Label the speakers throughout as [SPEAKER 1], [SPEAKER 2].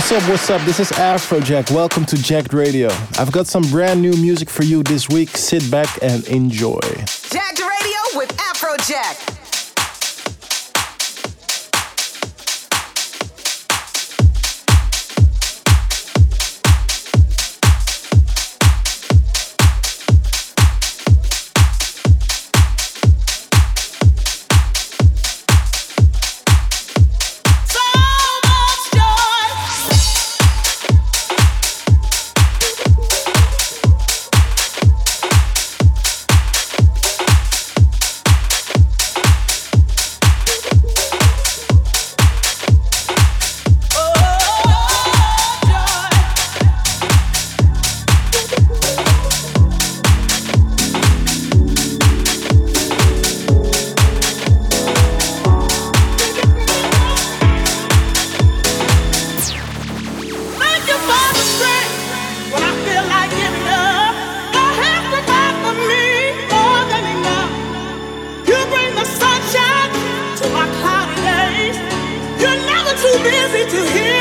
[SPEAKER 1] What's up, what's up? This is Afrojack. Welcome to Jacked Radio. I've got some brand new music for you this week. Sit back and enjoy.
[SPEAKER 2] Jacked Radio with Afrojack.
[SPEAKER 3] too busy to hear.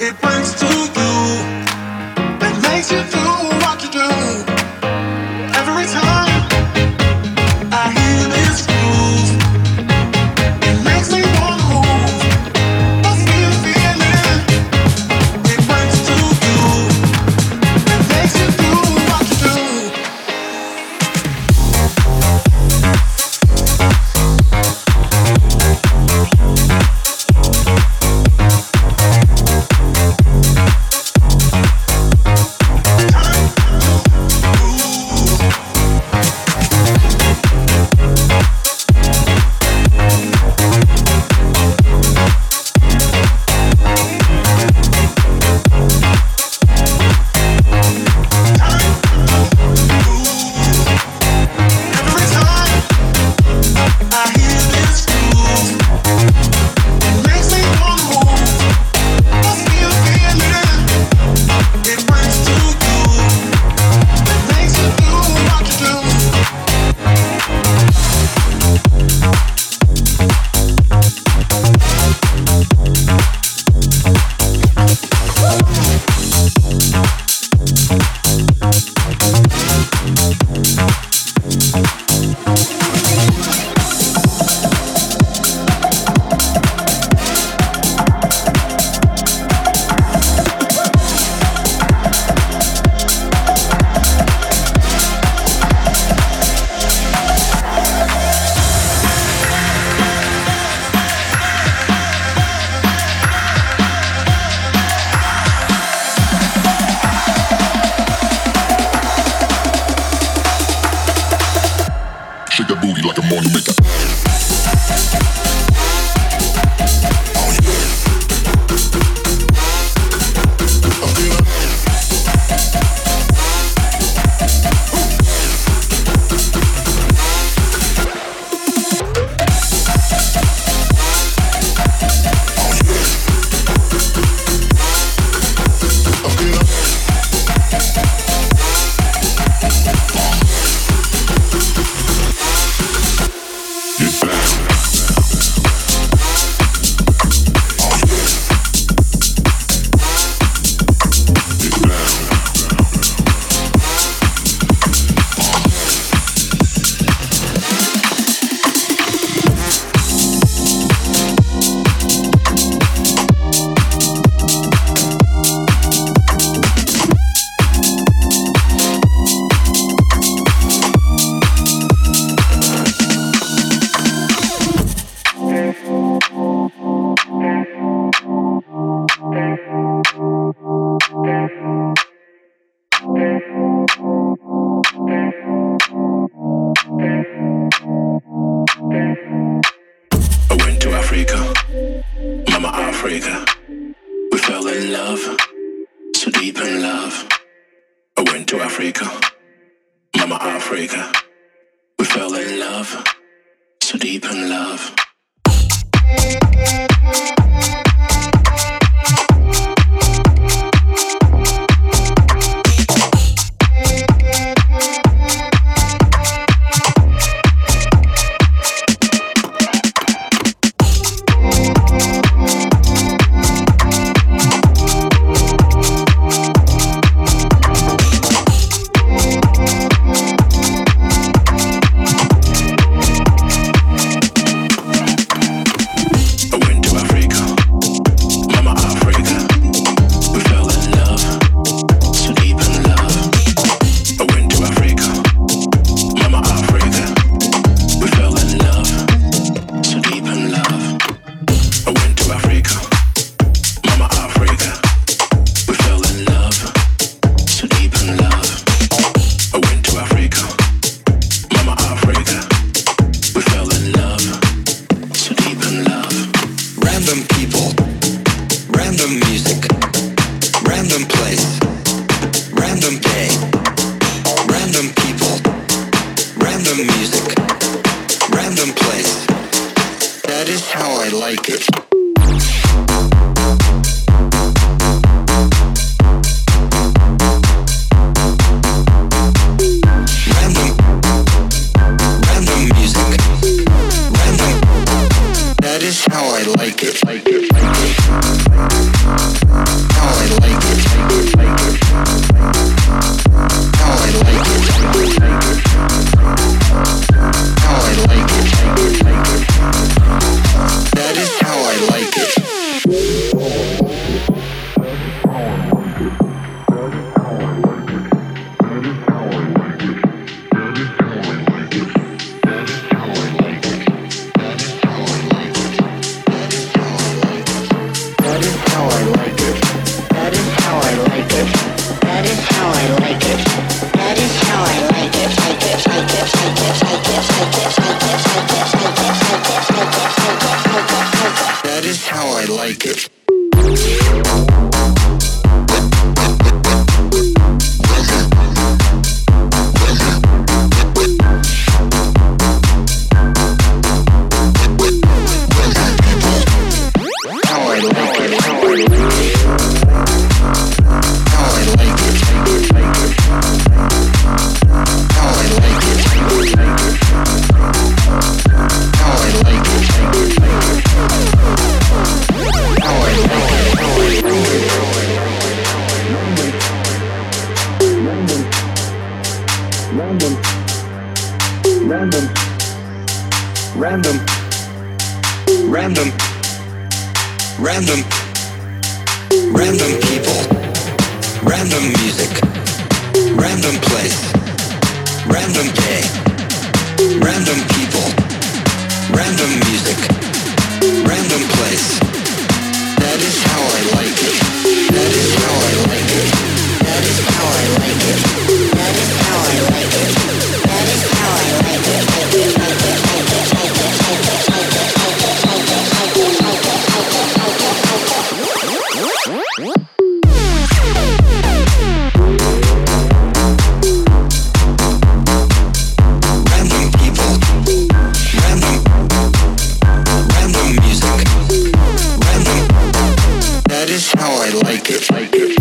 [SPEAKER 3] It burns together. how I
[SPEAKER 4] like it. Like it.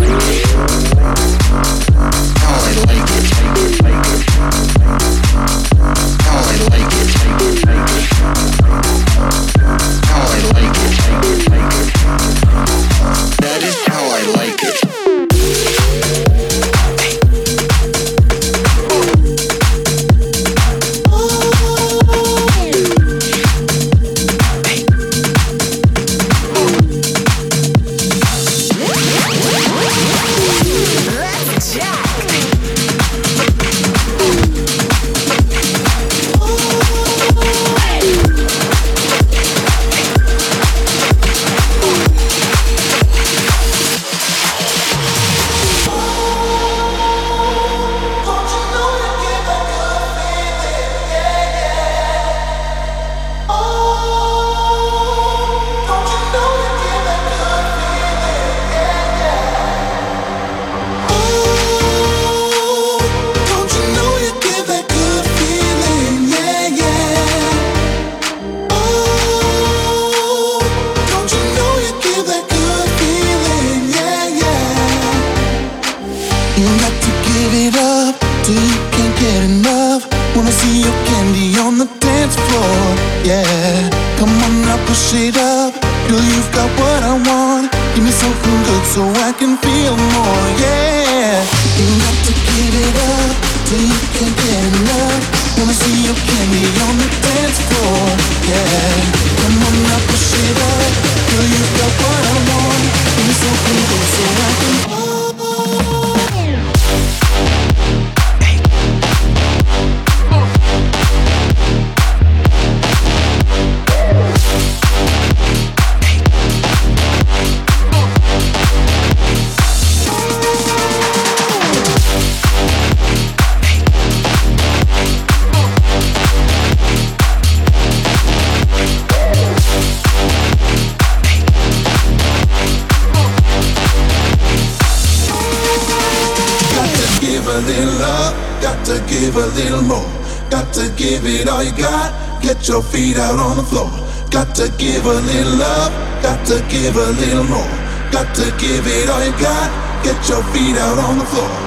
[SPEAKER 4] feet out on the floor. Got to give a little love, got to give a little more. Got to give it all you got. Get your feet out on the floor.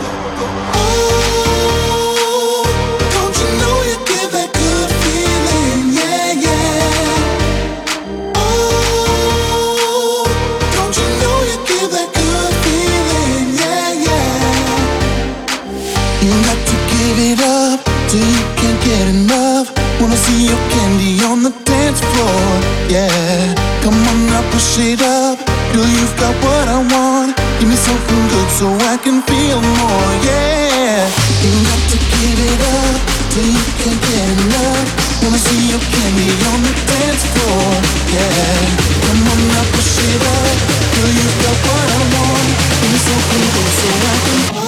[SPEAKER 4] so I can feel more, yeah. You got to give it up till you can get enough. Wanna see your candy on the dance floor, yeah. Come on now, push it up, girl, you got what I want. Let me so cool, so I can.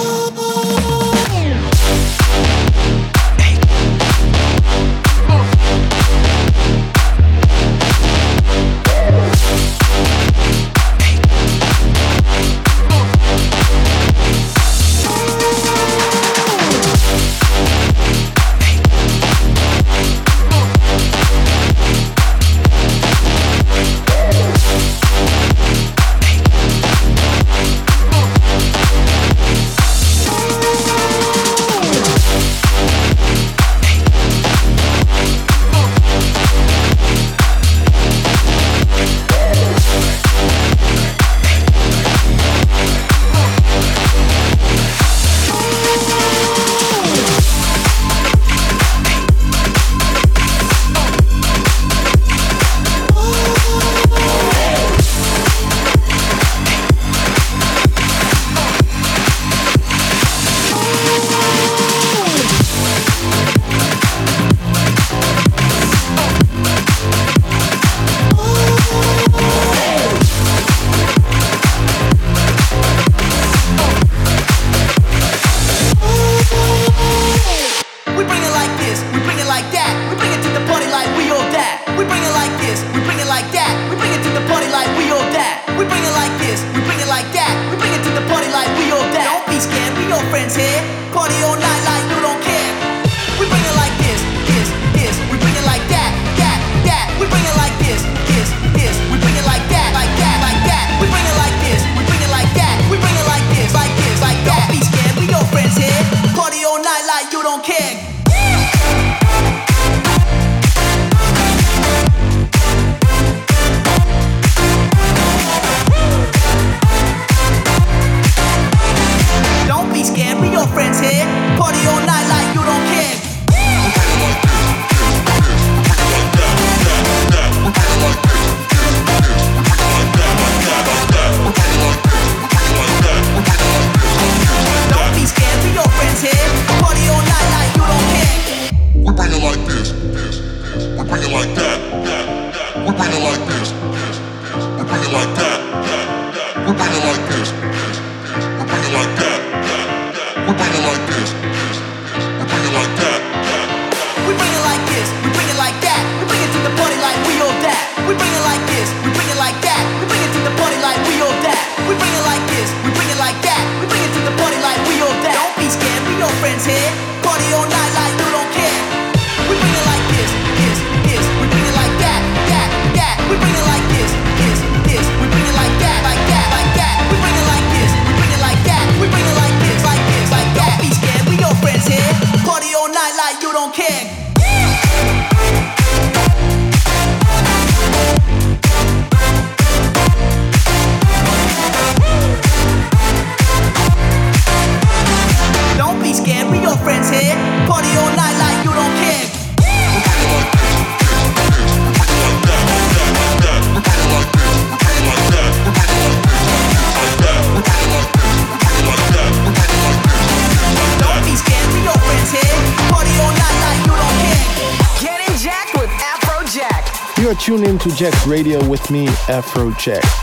[SPEAKER 5] Afrojack
[SPEAKER 1] Radio with me, Afrojack.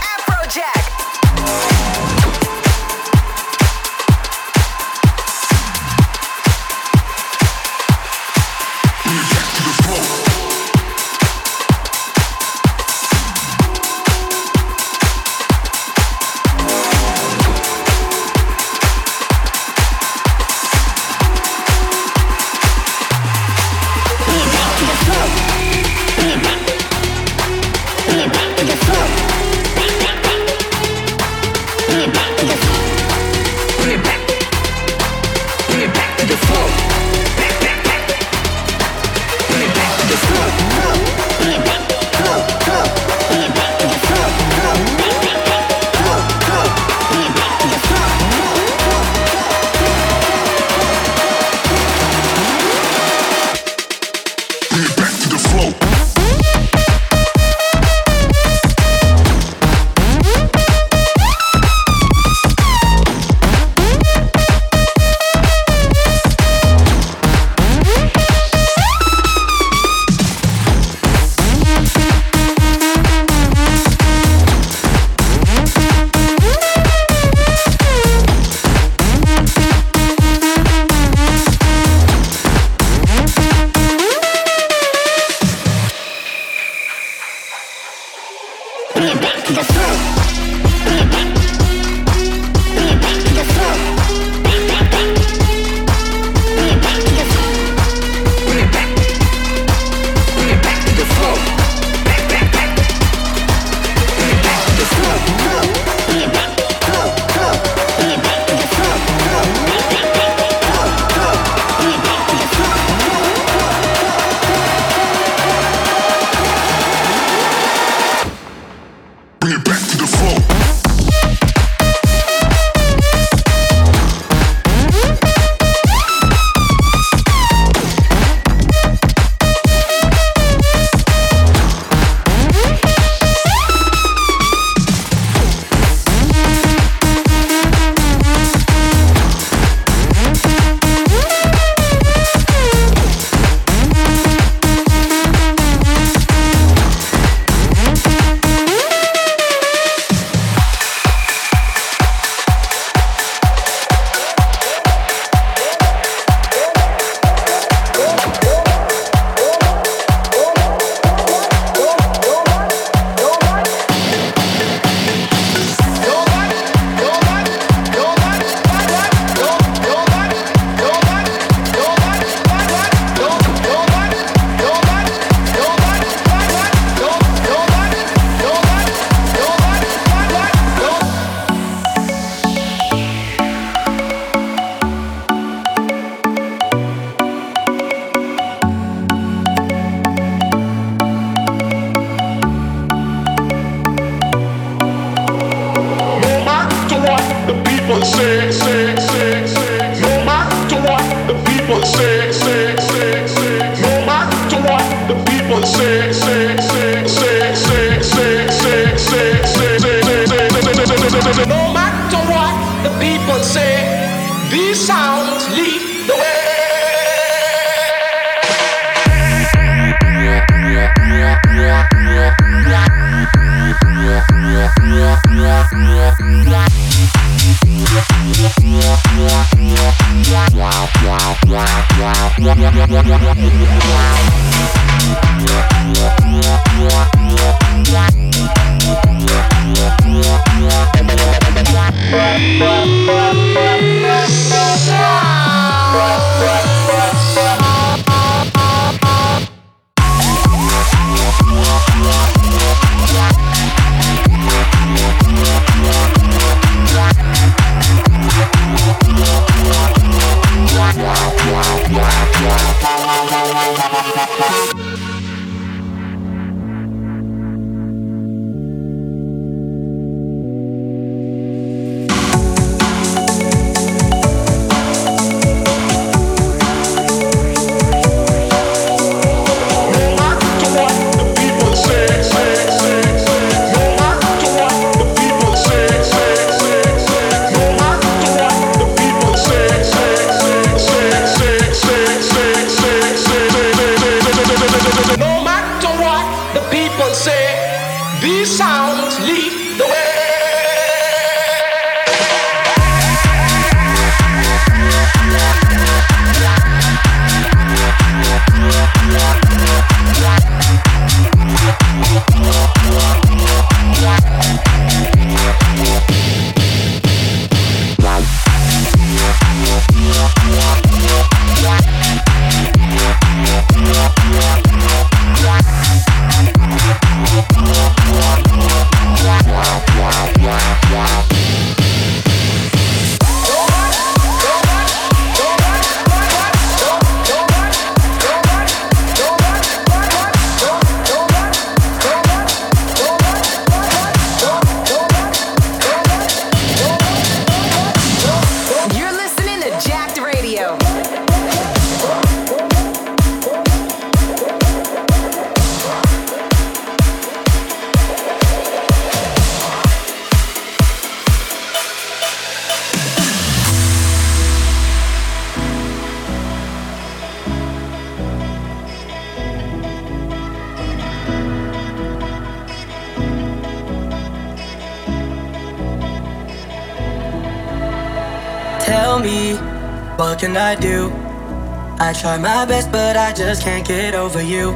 [SPEAKER 6] I try my best, but I just can't get over you.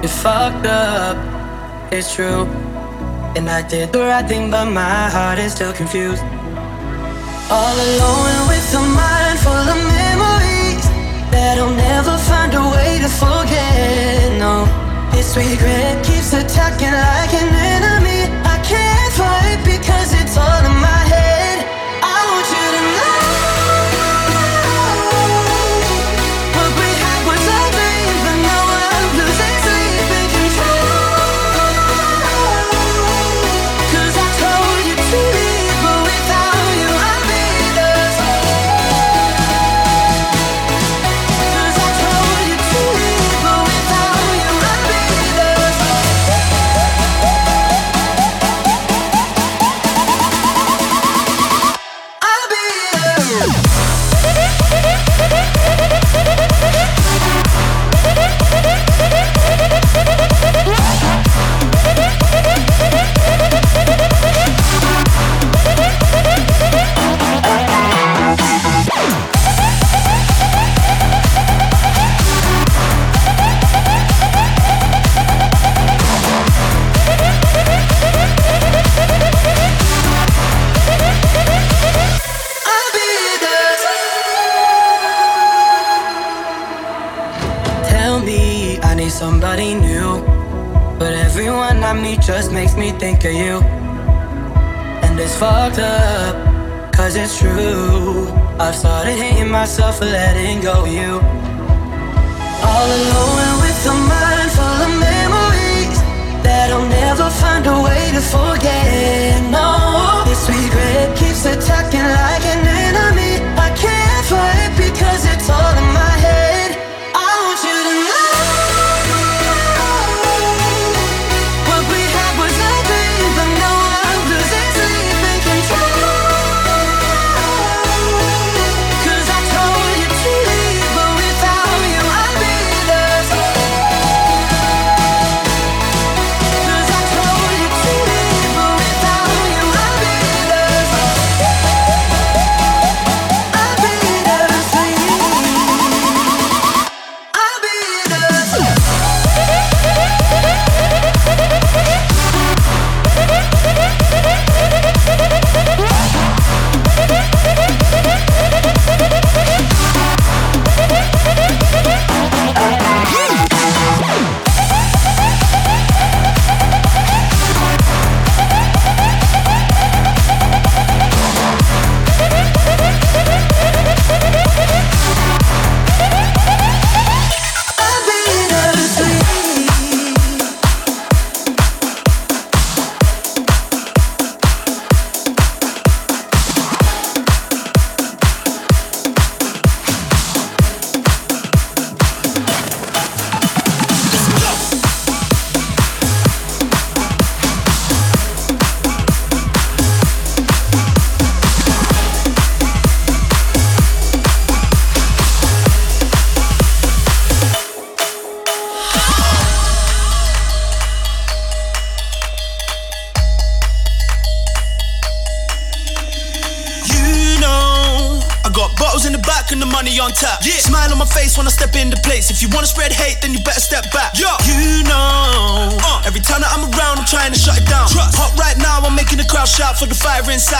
[SPEAKER 6] You fucked up, it's true. And I did the right thing, but my heart is still confused. All alone with a mind full of memories that I'll never find a way to forget. No, this regret keeps attacking like an enemy. I can't fight because it's all in my myself for letting go of you. All alone with a mind full of memories that I'll never find a way to forget.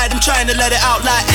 [SPEAKER 7] inside, I'm trying to let it out like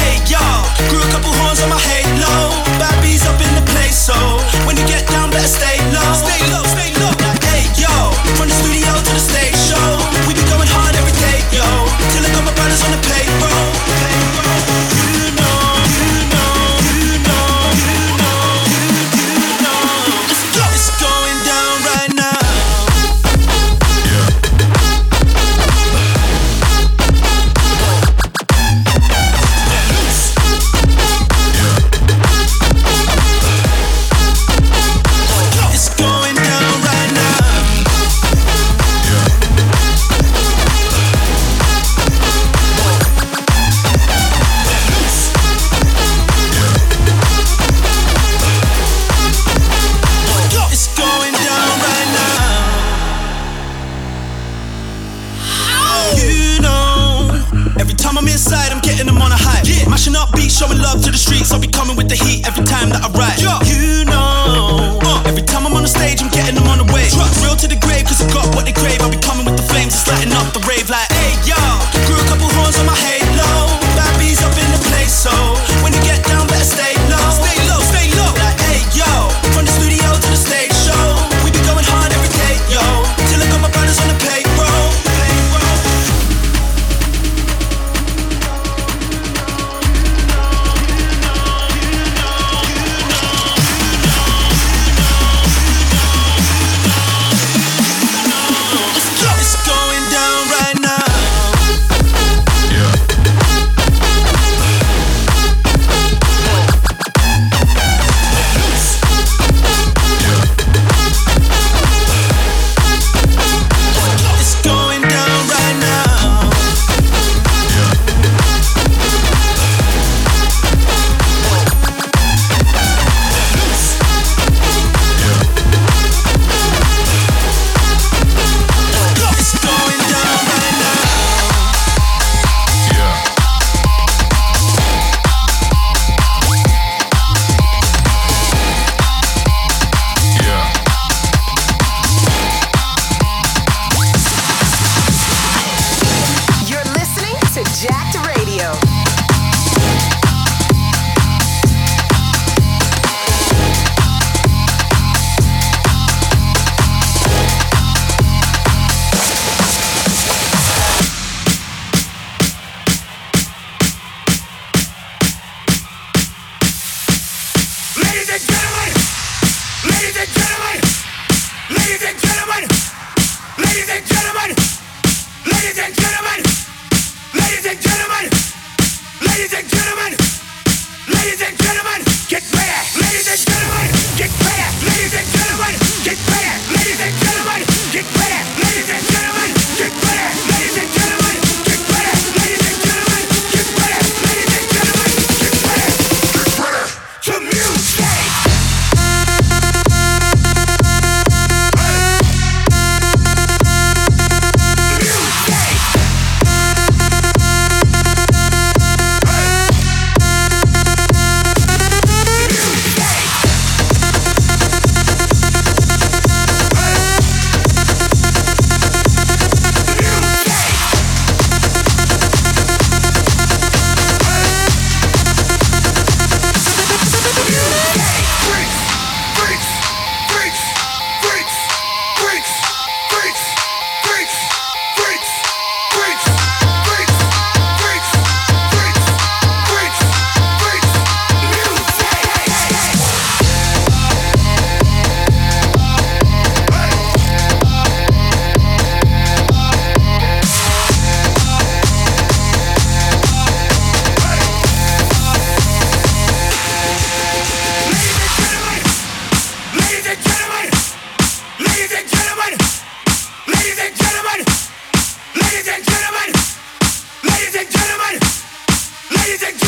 [SPEAKER 7] Showing love to the streets, I'll be coming with the heat every time that I ride. Yeah. You know, uh, every time I'm on the stage, I'm getting them on the way. Real to the grave, cause I got what they Anything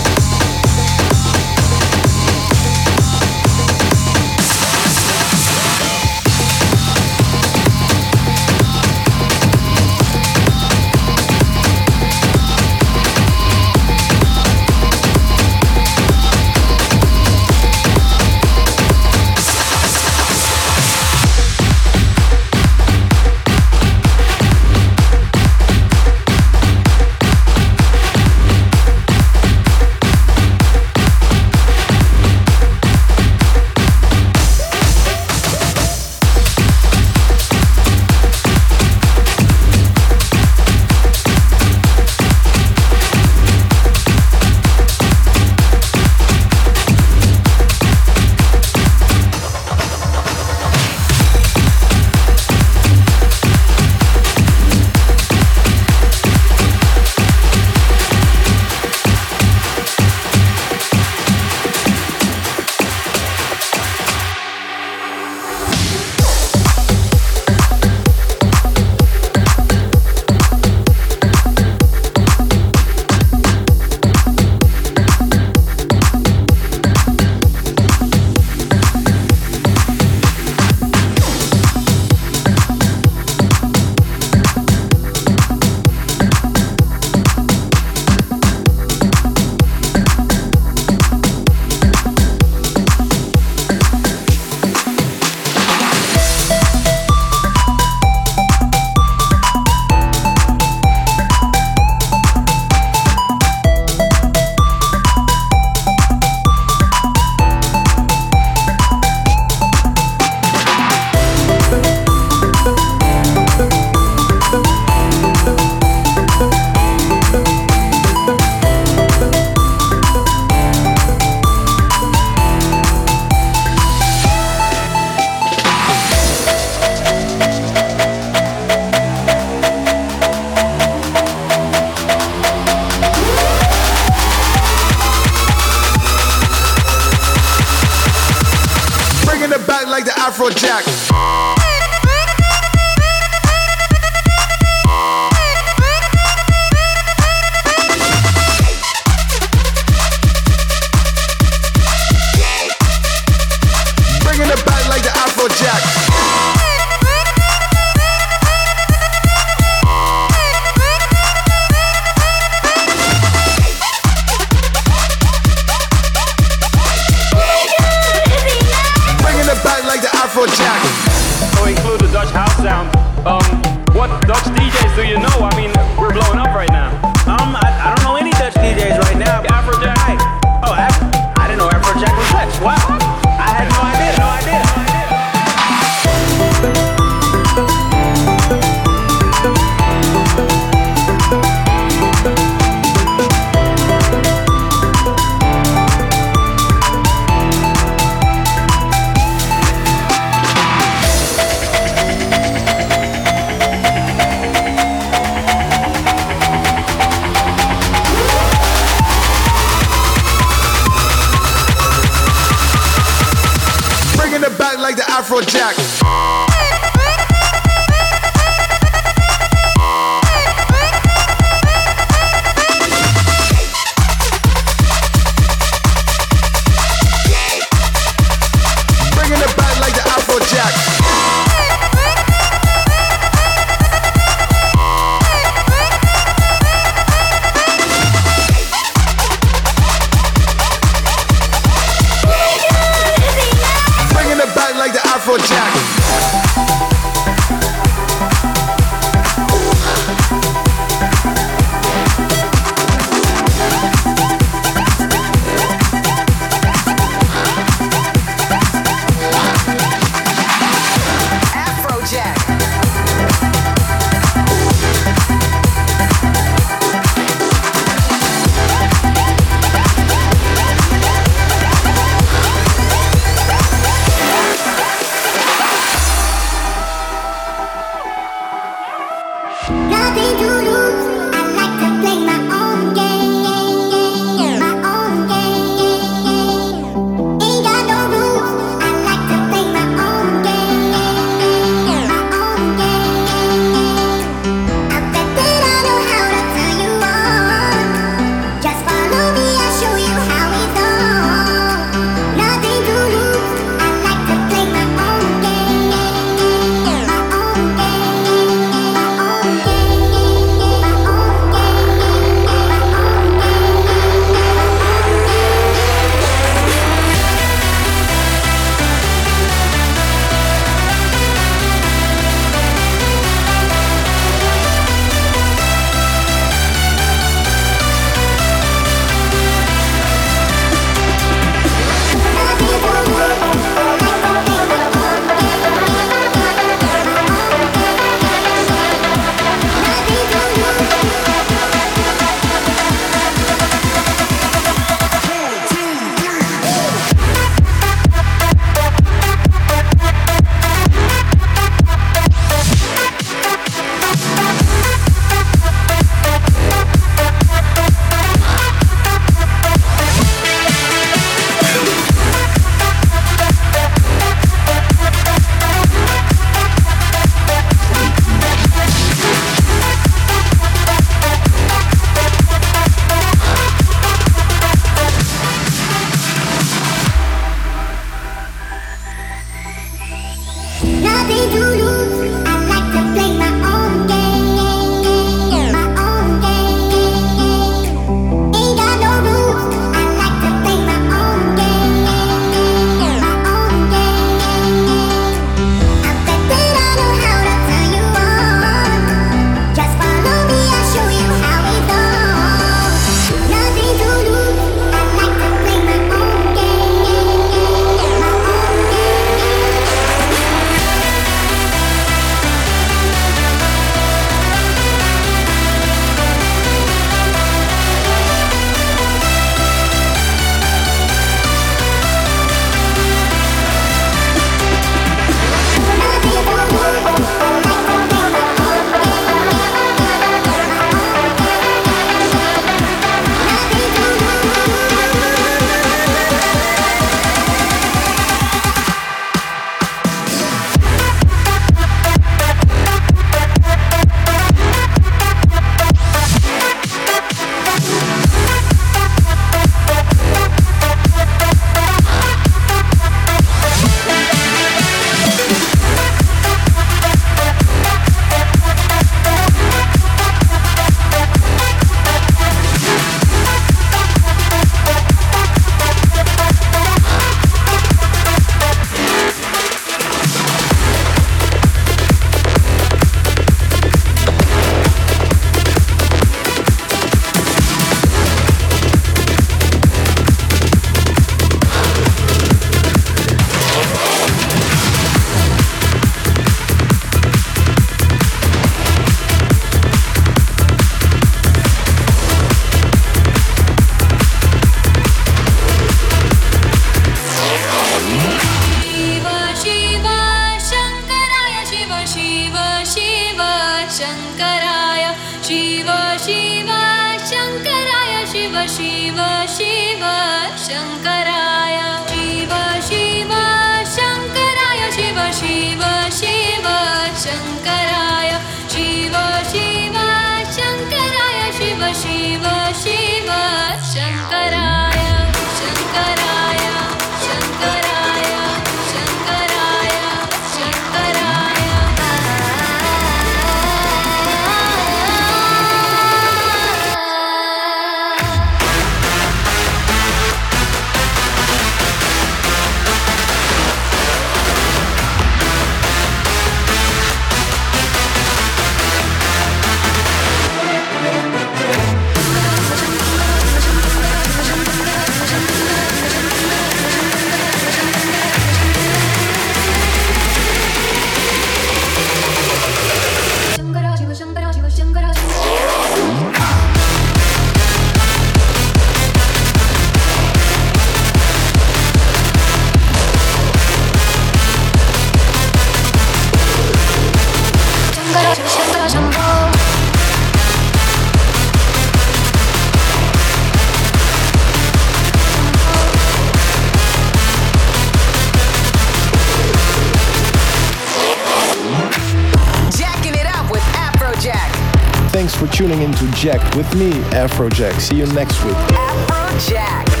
[SPEAKER 7] Thanks for tuning in to
[SPEAKER 1] Jack with me, Afrojack. See you next week.
[SPEAKER 5] Afrojack.